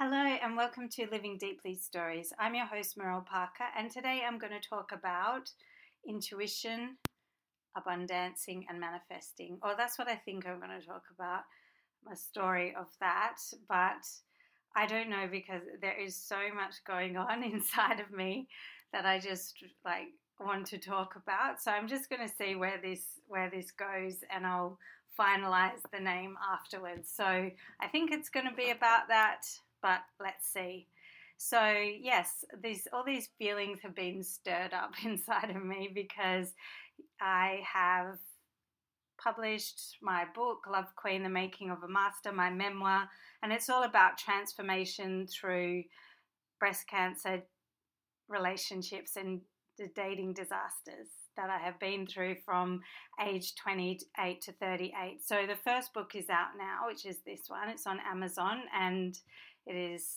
Hello and welcome to Living Deeply Stories. I'm your host, Mireille Parker, and today I'm going to talk about intuition, abundancing, and manifesting. Or that's what I think I'm going to talk about, my story of that. But I don't know because there is so much going on inside of me that I just like want to talk about. So I'm just going to see where this where this goes, and I'll finalize the name afterwards. So I think it's going to be about that, but let's see. So yes, these all these feelings have been stirred up inside of me because I have published my book Love Queen: The Making of a Master, my memoir, and it's all about transformation through breast cancer, relationships, and the dating disasters that I have been through from age 28 to 38. So the first book is out now, which is this one. It's on Amazon and it is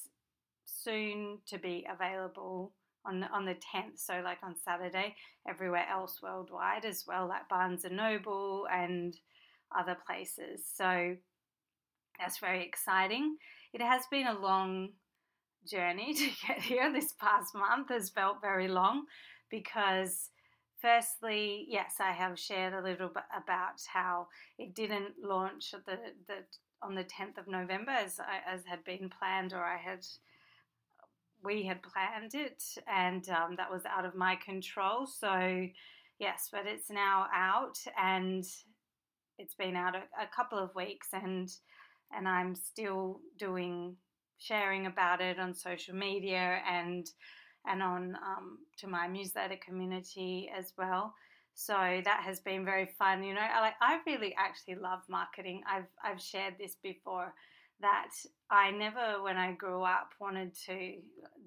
soon to be available on the, on the 10th, so like on Saturday, everywhere else worldwide as well, like Barnes and Noble and other places. So that's very exciting. It has been a long journey to get here. This past month has felt very long because firstly, yes, I have shared a little bit about how it didn't launch the, the on the 10th of November as as had been planned or I had we had planned it and um, that was out of my control. So yes, but it's now out and it's been out a, a couple of weeks and and I'm still doing sharing about it on social media and and on um, to my newsletter community as well. So that has been very fun. You know, I, I really actually love marketing. I've I've shared this before that I never, when I grew up, wanted to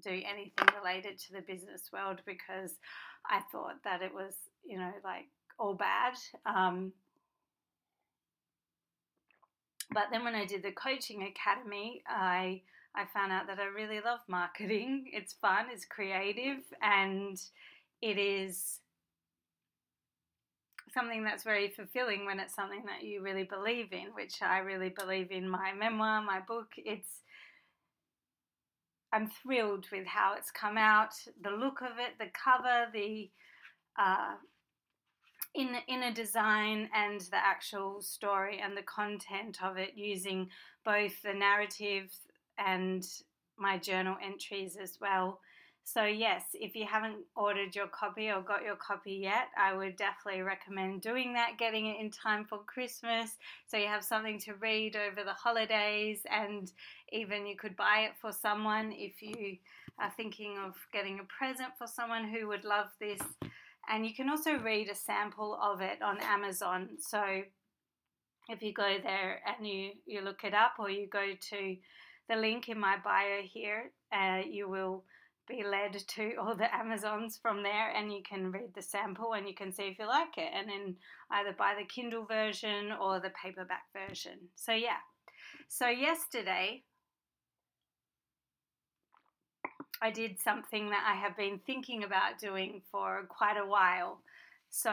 do anything related to the business world because I thought that it was, you know, like all bad. Um, but then when I did the coaching academy, I I found out that I really love marketing. It's fun, it's creative, and it is something that's very fulfilling when it's something that you really believe in, which I really believe in my memoir, my book. It's I'm thrilled with how it's come out, the look of it, the cover, the uh, in inner design and the actual story and the content of it using both the narrative and my journal entries as well. So, yes, if you haven't ordered your copy or got your copy yet, I would definitely recommend doing that, getting it in time for Christmas so you have something to read over the holidays, and even you could buy it for someone if you are thinking of getting a present for someone who would love this. And you can also read a sample of it on Amazon. So, if you go there and you, you look it up, or you go to the link in my bio here, uh, you will be led to all the Amazons from there and you can read the sample and you can see if you like it and then either buy the Kindle version or the paperback version. So, yeah. So, yesterday I did something that I have been thinking about doing for quite a while. So,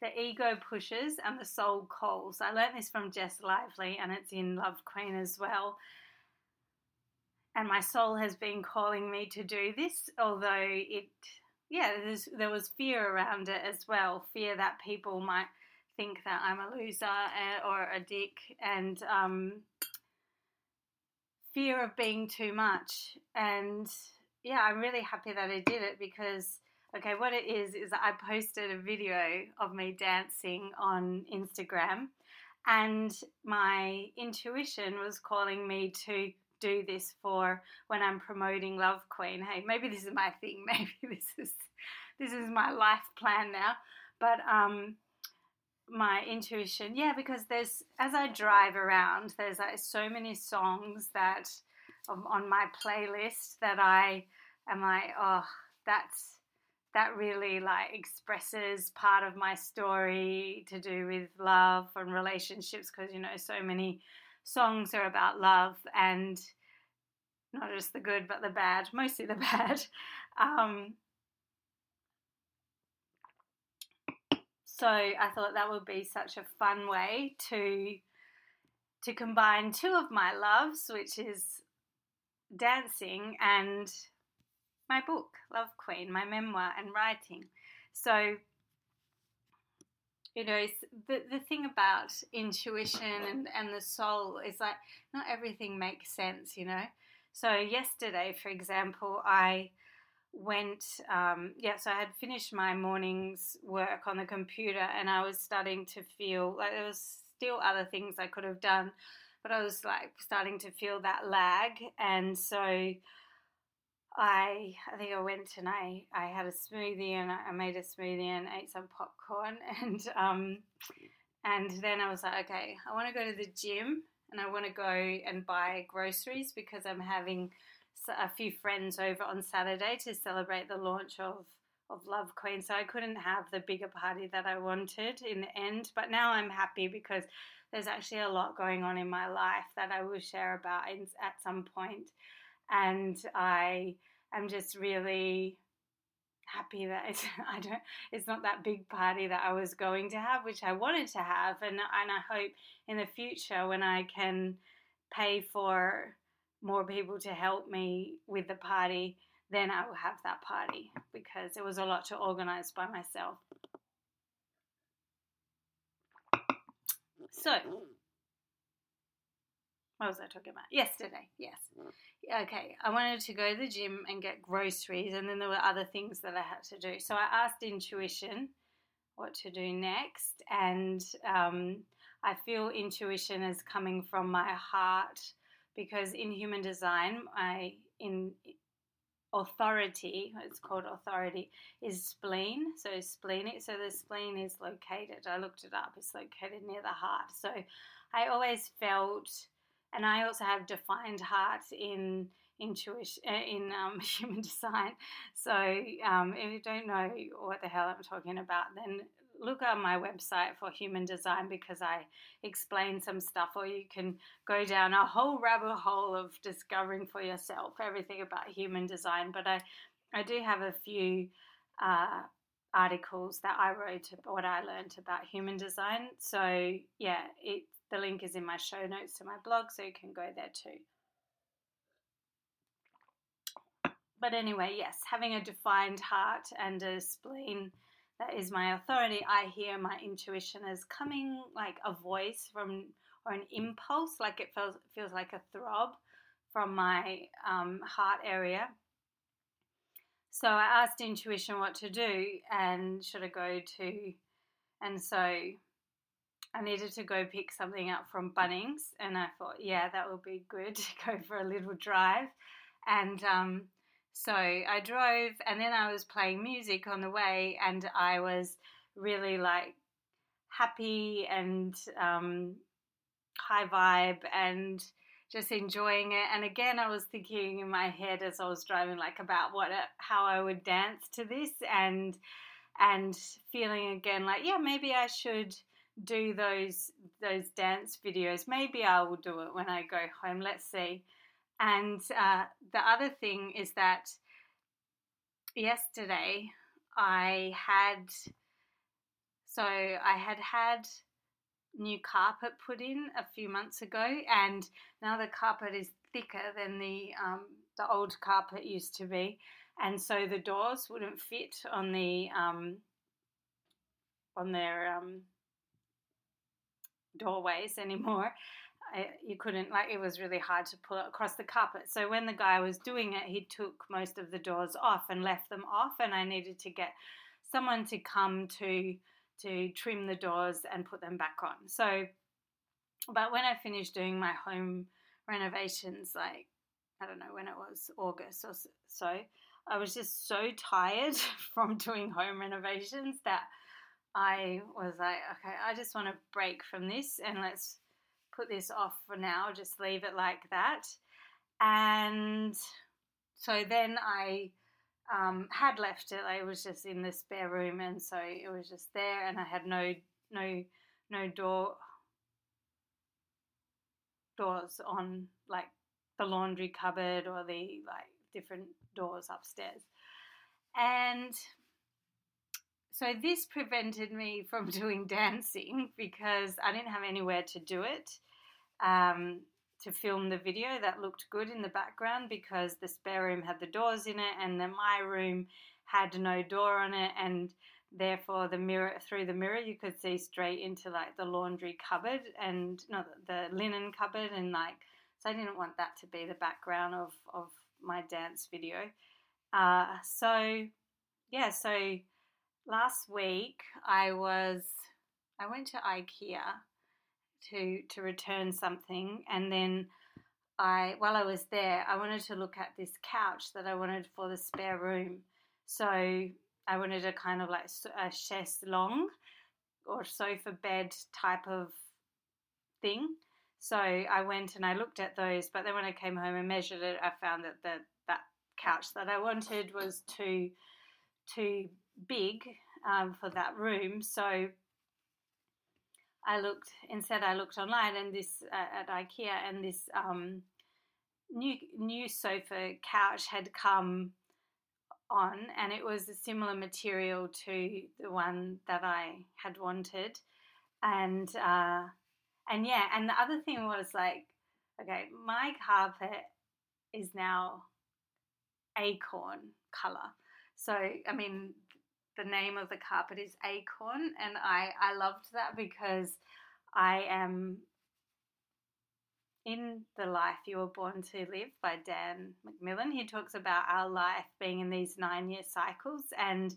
the ego pushes and the soul calls. I learned this from Jess Lively and it's in Love Queen as well and my soul has been calling me to do this, although it, yeah, there was fear around it as well fear that people might think that I'm a loser eh, or a dick, and um, fear of being too much. And yeah, I'm really happy that I did it because, okay, what it is, is I posted a video of me dancing on Instagram, and my intuition was calling me to do this for when I'm promoting Love Queen. Hey, maybe this is my thing. Maybe this is this is my life plan now. But um, my intuition, yeah, because there's as I drive around, there's like so many songs that um, on my playlist that I am like, oh, that's that really like expresses part of my story to do with love and relationships because you know so many songs are about love and not just the good but the bad, mostly the bad. Um, so I thought that would be such a fun way to to combine two of my loves, which is dancing and my book, Love Queen, my memoir, and writing. So, you know, the, the thing about intuition and, and the soul is like not everything makes sense, you know. So, yesterday, for example, I went, um, yeah, so I had finished my morning's work on the computer and I was starting to feel like there was still other things I could have done, but I was like starting to feel that lag. And so I, I think I went I, I had a smoothie and I made a smoothie and ate some popcorn and, um, and then I was like, okay, I want to go to the gym and I want to go and buy groceries because I'm having a few friends over on Saturday to celebrate the launch of of Love Queen. So I couldn't have the bigger party that I wanted in the end. But now I'm happy because there's actually a lot going on in my life that I will share about in, at some point. And I am just really happy that it's, I don't it's not that big party that I was going to have, which I wanted to have, and and I hope in the future when I can pay for more people to help me with the party, then I will have that party because it was a lot to organize by myself. So, what was I talking about? Yesterday, yes. Okay, I wanted to go to the gym and get groceries, and then there were other things that I had to do. So I asked intuition what to do next, and um, I feel intuition is coming from my heart because in human design, I in authority, it's called authority, is spleen. So spleen, So the spleen is located. I looked it up. It's located near the heart. So I always felt, and I also have defined heart in intuition uh, in um, human design. So um, if you don't know what the hell I'm talking about, then look on my website for human design because I explain some stuff, or you can go down a whole rabbit hole of discovering for yourself everything about human design. But I, I do have a few uh, articles that I wrote about what I learned about human design. So yeah, it the link is in my show notes to my blog, so you can go there too. But anyway, yes, having a defined heart and a spleen that is my authority, I hear my intuition as coming like a voice from or an impulse, like it feels feels like a throb from my um, heart area. So I asked intuition what to do and should I go to, and so I needed to go pick something up from Bunnings, and I thought, yeah, that would be good to go for a little drive, and um, so I drove and then I was playing music on the way and I was really like happy and um, high vibe and just enjoying it. And again, I was thinking in my head as I was driving, like about what how I would dance to this, and and feeling again like, yeah, maybe I should do those those dance videos. Maybe I will do it when I go home. Let's see. And uh, the other thing is that yesterday I had, so I had had new carpet put in a few months ago, and now the carpet is thicker than the um, the old carpet used to be, and so the doors wouldn't fit on the um, on their um, doorways anymore. I, you couldn't like it was really hard to pull it across the carpet. So when the guy was doing it, he took most of the doors off and left them off, and I needed to get someone to come to to trim the doors and put them back on. So, but when I finished doing my home renovations, like I don't know when it was August or so, I was just so tired from doing home renovations that I was like, okay, I just want to break from this and let's put this off for now, just leave it like that. And so then I um, had left it. I was just in the spare room, and so it was just there, and I had no no no door doors on like the laundry cupboard or the like different doors upstairs. And so this prevented me from doing dancing because I didn't have anywhere to do it. Um, to film the video that looked good in the background because the spare room had the doors in it and then my room had no door on it and therefore the mirror through the mirror you could see straight into like the laundry cupboard and not the linen cupboard and like so I didn't want that to be the background of of my dance video. Uh, so yeah, so last week I was I went to IKEA to to return something and then I while I was there I wanted to look at this couch that I wanted for the spare room. So I wanted a kind of like a chaise longue or sofa bed type of thing. So I went and I looked at those, but then when I came home and measured it, I found that the, that couch that I wanted was too too big um, for that room. So I looked instead. I looked online and this uh, at IKEA, and this um, new new sofa couch had come on, and it was a similar material to the one that I had wanted, and uh, and yeah, and the other thing was like, okay, my carpet is now acorn color. So I mean, the name of the carpet is Acorn, and I I loved that because I am in the life you were born to live by Dan Millman. He talks about our life being in these nine year cycles, and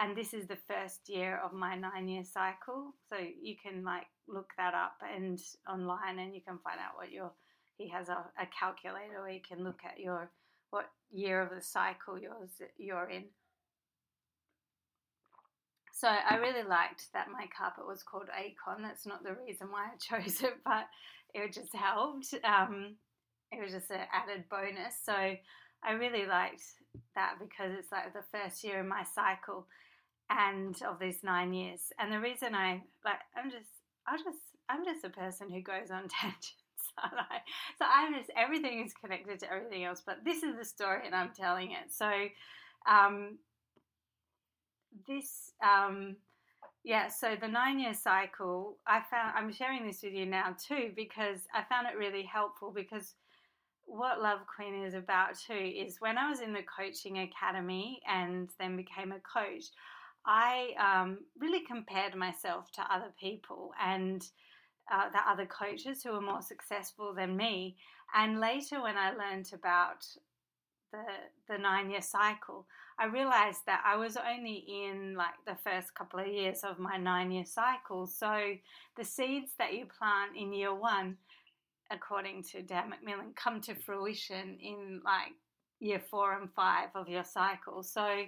and this is the first year of my nine year cycle. So you can like look that up and online, and you can find out what your he has a, a calculator where you can look at your what year of the cycle yours you're in. So I really liked that my carpet was called Acorn. That's not the reason why I chose it, but it just helped. Um, it was just an added bonus. So I really liked that because it's like the first year in my cycle and of these nine years. And the reason I like, I'm just, I just, I'm just a person who goes on tangents. so I'm just everything is connected to everything else. But this is the story, and I'm telling it. So um, this um, yeah so the nine year cycle i found i'm sharing this with you now too because i found it really helpful because what love queen is about too is when i was in the coaching academy and then became a coach i um, really compared myself to other people and uh, the other coaches who were more successful than me. And later when i learned about the the nine year cycle, I realized that I was only in like the first couple of years of my nine year cycle. So the seeds that you plant in year one, according to Dan Millman, come to fruition in like year four and five of your cycle. So,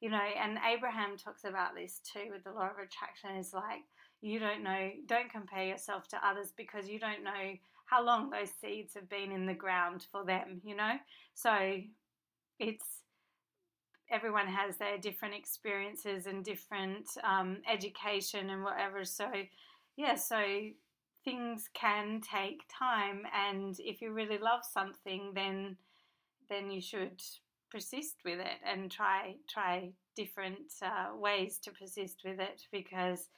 you know, and Abraham talks about this too with the law of attraction is like you don't know, don't compare yourself to others because you don't know how long those seeds have been in the ground for them, you know? So it's everyone has their different experiences and different um, education and whatever. So, yeah, so things can take time, and if you really love something, then then you should persist with it and try try different uh, ways to persist with it because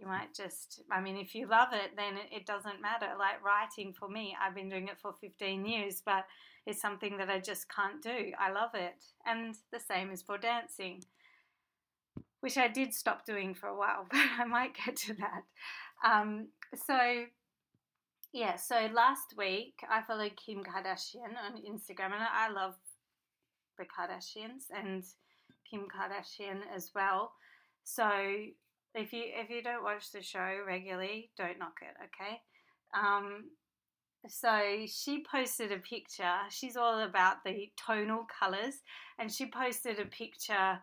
you might just i mean if you love it then it, doesn't matter. Like writing for me i've been doing it for 15 years but it's something that i just can't do. I love it. And the same is for dancing which i did stop doing for a while but i might get to that. Um, so yeah so last week i followed kim kardashian on instagram and i love the kardashians and kim kardashian as well. So if you if you don't watch the show regularly, don't knock it, okay? Um, so she posted a picture. She's all about the tonal colors, and she posted a picture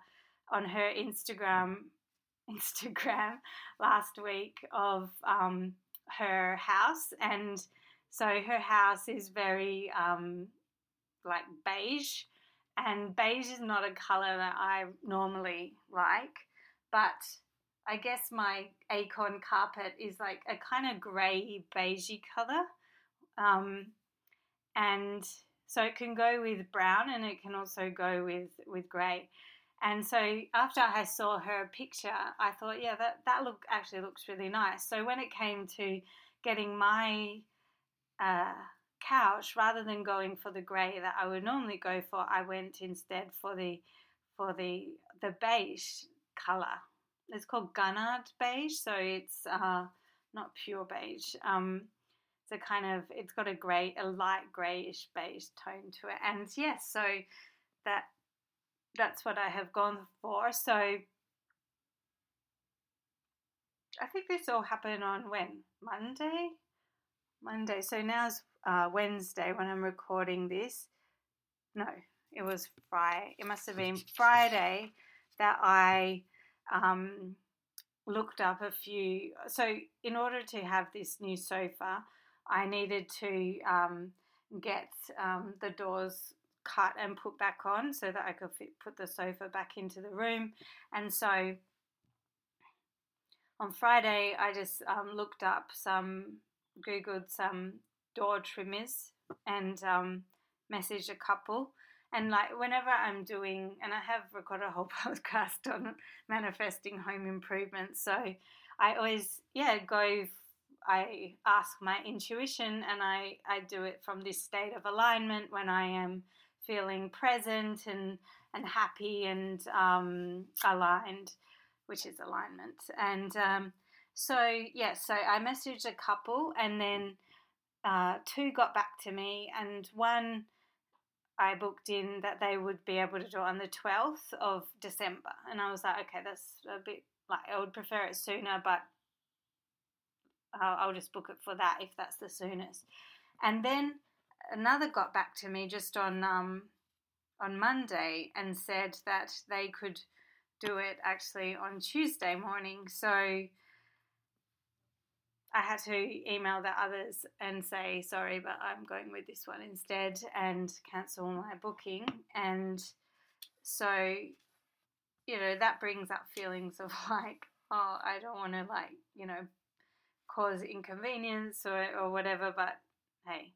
on her Instagram Instagram last week of um, her house, and so her house is very um, like beige, and beige is not a color that I normally like, but I guess my acorn carpet is like a kind of grey beigey colour. Um, and so it can go with brown and it can also go with, with grey. And so after I saw her picture, I thought, yeah, that, that look actually looks really nice. So when it came to getting my uh, couch rather than going for the grey that I would normally go for, I went instead for the for the the beige color. It's called Gunnared beige, so it's uh, not pure beige. Um, it's a kind of it's got a grey, a light greyish beige tone to it, and yes, so that that's what I have gone for. So I think this all happened on when Monday, Monday. So now's uh, Wednesday when I'm recording this. No, it was Friday. It must have been Friday that I um, looked up a few. So, in order to have this new sofa, I needed to um, get um, the doors cut and put back on so that I could fit, put the sofa back into the room. And so on Friday, I just um, looked up some, Googled some door trimmers and um, messaged a couple and like whenever I'm doing, and I have recorded a whole podcast on manifesting home improvement, so I always yeah go. I ask my intuition, and I I do it from this state of alignment when I am feeling present and and happy and um, aligned, which is alignment. And um, so yeah, so I messaged a couple, and then uh, two got back to me, and one I booked in that they would be able to do it on the 12th of December. And I was like, okay, that's a bit like I would prefer it sooner, but I'll, I'll just book it for that if that's the soonest. And then another got back to me just on um, on Monday and said that they could do it actually on Tuesday morning. So I had to email the others and say, sorry, but I'm going with this one instead and cancel my booking. And so, you know, that brings up feelings of like, oh, I don't want to, like, you know, cause inconvenience or, or whatever, but hey.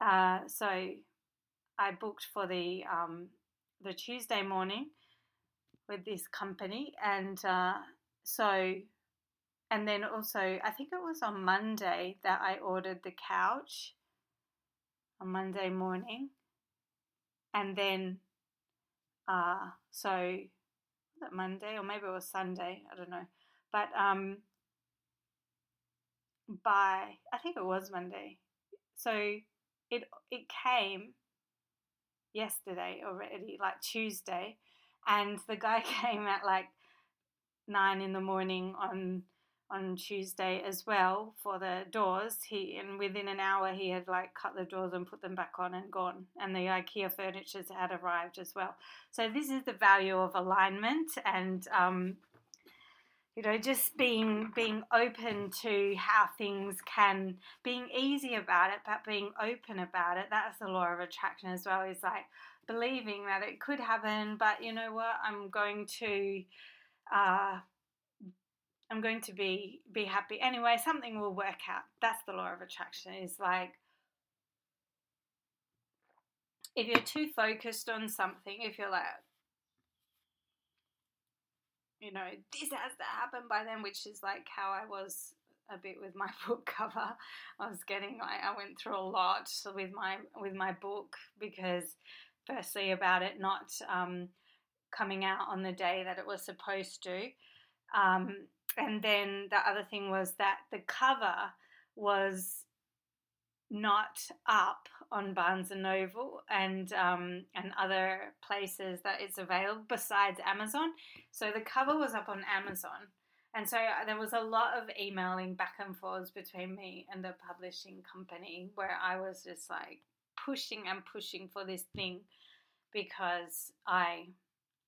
Uh, so I booked for the um, the Tuesday morning with this company, and uh, so and then also, I think it was on Monday that I ordered the couch on Monday morning. And then, uh, so was it Monday or maybe it was Sunday? I don't know. But um, by I think it was Monday. So it it came yesterday already, like Tuesday, and the guy came at like nine in the morning on on Tuesday as well for the doors. He and within an hour he had like cut the doors and put them back on and gone. And the IKEA furniture had arrived as well. So this is the value of alignment and um, you know just being being open to how things can being easy about it but being open about it that's the law of attraction as well is like believing that it could happen but you know what i'm going to uh, I'm going to be be happy anyway. Something will work out. That's the law of attraction. Is like if you're too focused on something, if you're like, you know, this has to happen by then, which is like how I was a bit with my book cover. I was getting like I went through a lot with my with my book because firstly about it not um, coming out on the day that it was supposed to. Um, and then the other thing was that the cover was not up on Barnes and Noble and um, and other places that it's available besides Amazon. So the cover was up on Amazon, and so uh, there was a lot of emailing back and forth between me and the publishing company where I was just like pushing and pushing for this thing because I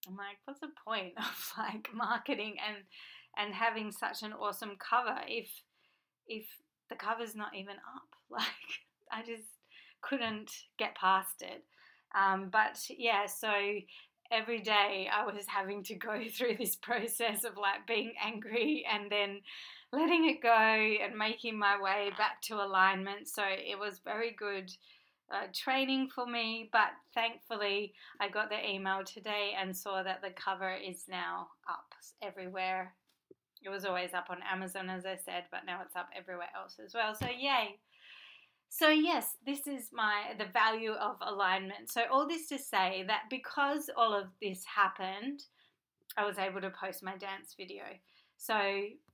I'm like, what's the point of like marketing and and having such an awesome cover if if the cover's not even up. Like i just couldn't get past it. Um, but yeah so every day i was having to go through this process of like being angry and then letting it go and making my way back to alignment. So it was very good uh, training for me, but thankfully I got the email today and saw that the cover is now up everywhere it was always up on Amazon, as I said, but now it's up everywhere else as well. So, yay! So yes, this is my the value of alignment. So all this to say that because all of this happened, I was able to post my dance video. So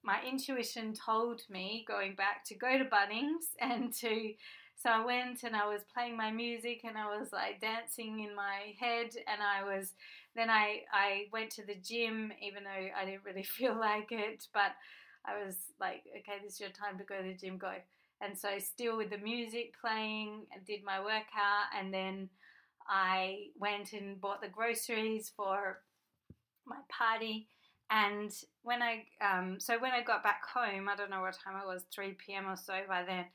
my intuition told me going back to go to Bunnings and to so I went and I was playing my music and I was like dancing in my head and I was then I I went to the gym even though I didn't really feel like it but I was like okay this is your time to go to the gym go and so still with the music playing and did my workout and then I went and bought the groceries for my party and when I um, so when I got back home I don't know what time it was 3 p.m. or so by then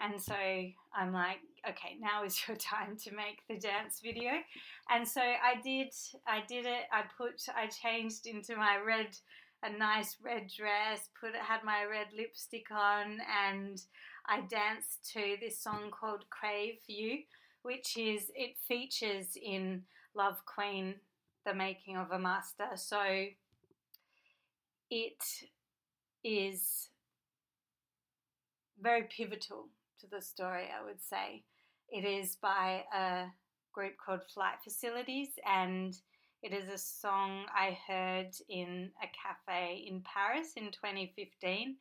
and so I'm like okay now is your time to make the dance video and so I did I did it I put I changed into my red a nice red dress put it, had my red lipstick on and I danced to this song called Crave You, which is, it features in Love Queen, The Making of a Master. So it is very pivotal to the story, I would say. It is by a group called Flight Facilities, and it is a song I heard in a cafe in Paris in 2015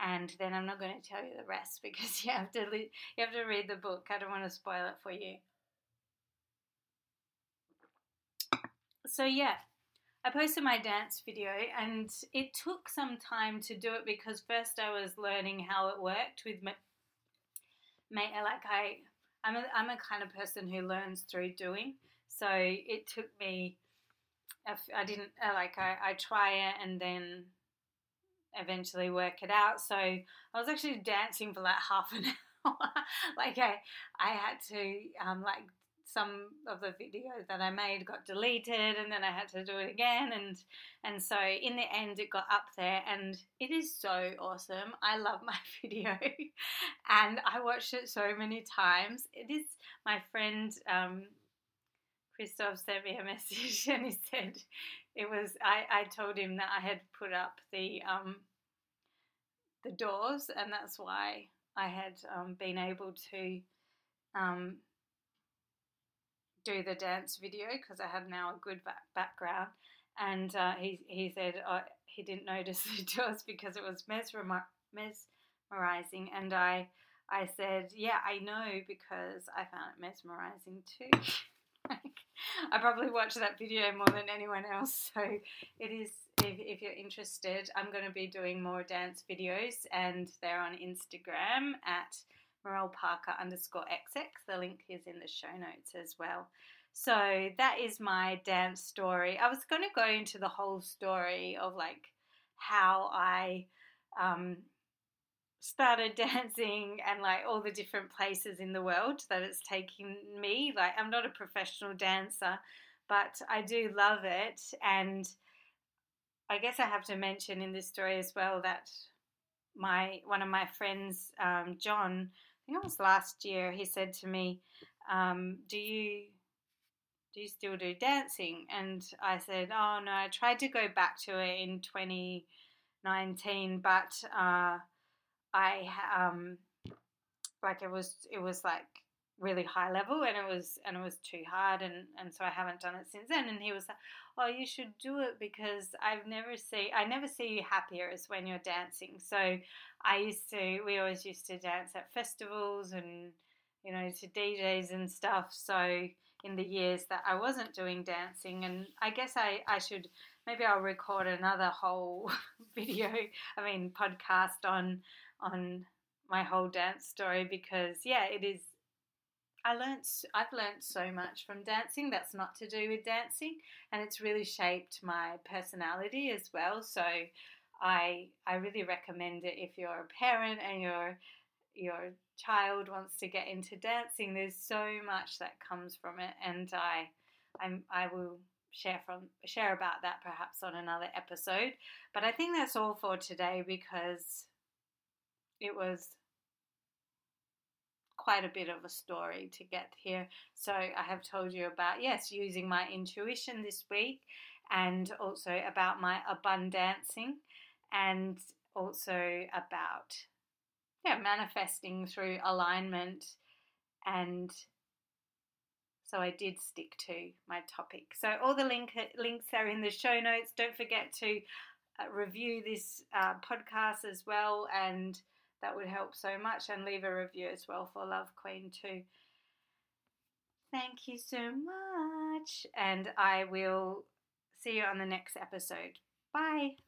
and then I'm not going to tell you the rest because you have to you have to read the book. I don't want to spoil it for you. So yeah, I posted my dance video and it took some time to do it because first I was learning how it worked with my like I I'm a, I'm a kind of person who learns through doing. So it took me I didn't like I, I try it and then eventually work it out. So I was actually dancing for like half an hour. like I, I had to um, like some of the videos that I made got deleted, and then I had to do it again, and and so in the end it got up there, and it is so awesome. I love my video, and I watched it so many times. It is my friend. Um, Christoph sent me a message and he said it was I, I told him that I had put up the um, the doors, and that's why I had um, been able to um, do the dance video because I had now a good back- background. And uh, he he said uh, he didn't notice the doors because it was mesmer- mesmerizing, and I I said yeah I know because I found it mesmerizing too. I probably watched that video more than anyone else. So it is, if, if you're interested, I'm going to be doing more dance videos and they're on Instagram at Mireille Parker underscore XX. The link is in the show notes as well. So that is my dance story. I was going to go into the whole story of like how I um, started dancing and like all the different places in the world that it's taken me. Like, I'm not a professional dancer, but I do love it. And I guess I have to mention in this story as well that my one of my friends, um, John, I think it was last year, he said to me, um, "Do you do you still do dancing?" And I said, "Oh no, I tried to go back to it in 2019, but." Uh, I um like it was it was like really high level and it was and it was too hard and and so I haven't done it since then and he was like oh you should do it because I've never see I never see you happier as when you're dancing so I used to we always used to dance at festivals and you know to DJs and stuff so in the years that I wasn't doing dancing and I guess I I should maybe I'll record another whole video I mean podcast on on my whole dance story because yeah, it is. I learned I've learned so much from dancing that's not to do with dancing, and it's really shaped my personality as well. So I I really recommend it if you're a parent and your your child wants to get into dancing. There's so much that comes from it, and I I'm I will share from share about that perhaps on another episode. But I think that's all for today because it was quite a bit of a story to get here. So I have told you about, yes, using my intuition this week and also about my abundancing and also about yeah, manifesting through alignment. And so I did stick to my topic. So all the link, links are in the show notes. Don't forget to uh, review this uh, podcast as well, and that would help so much. And leave a review as well for Love Queen too. Thank you so much, and I will see you on the next episode. Bye.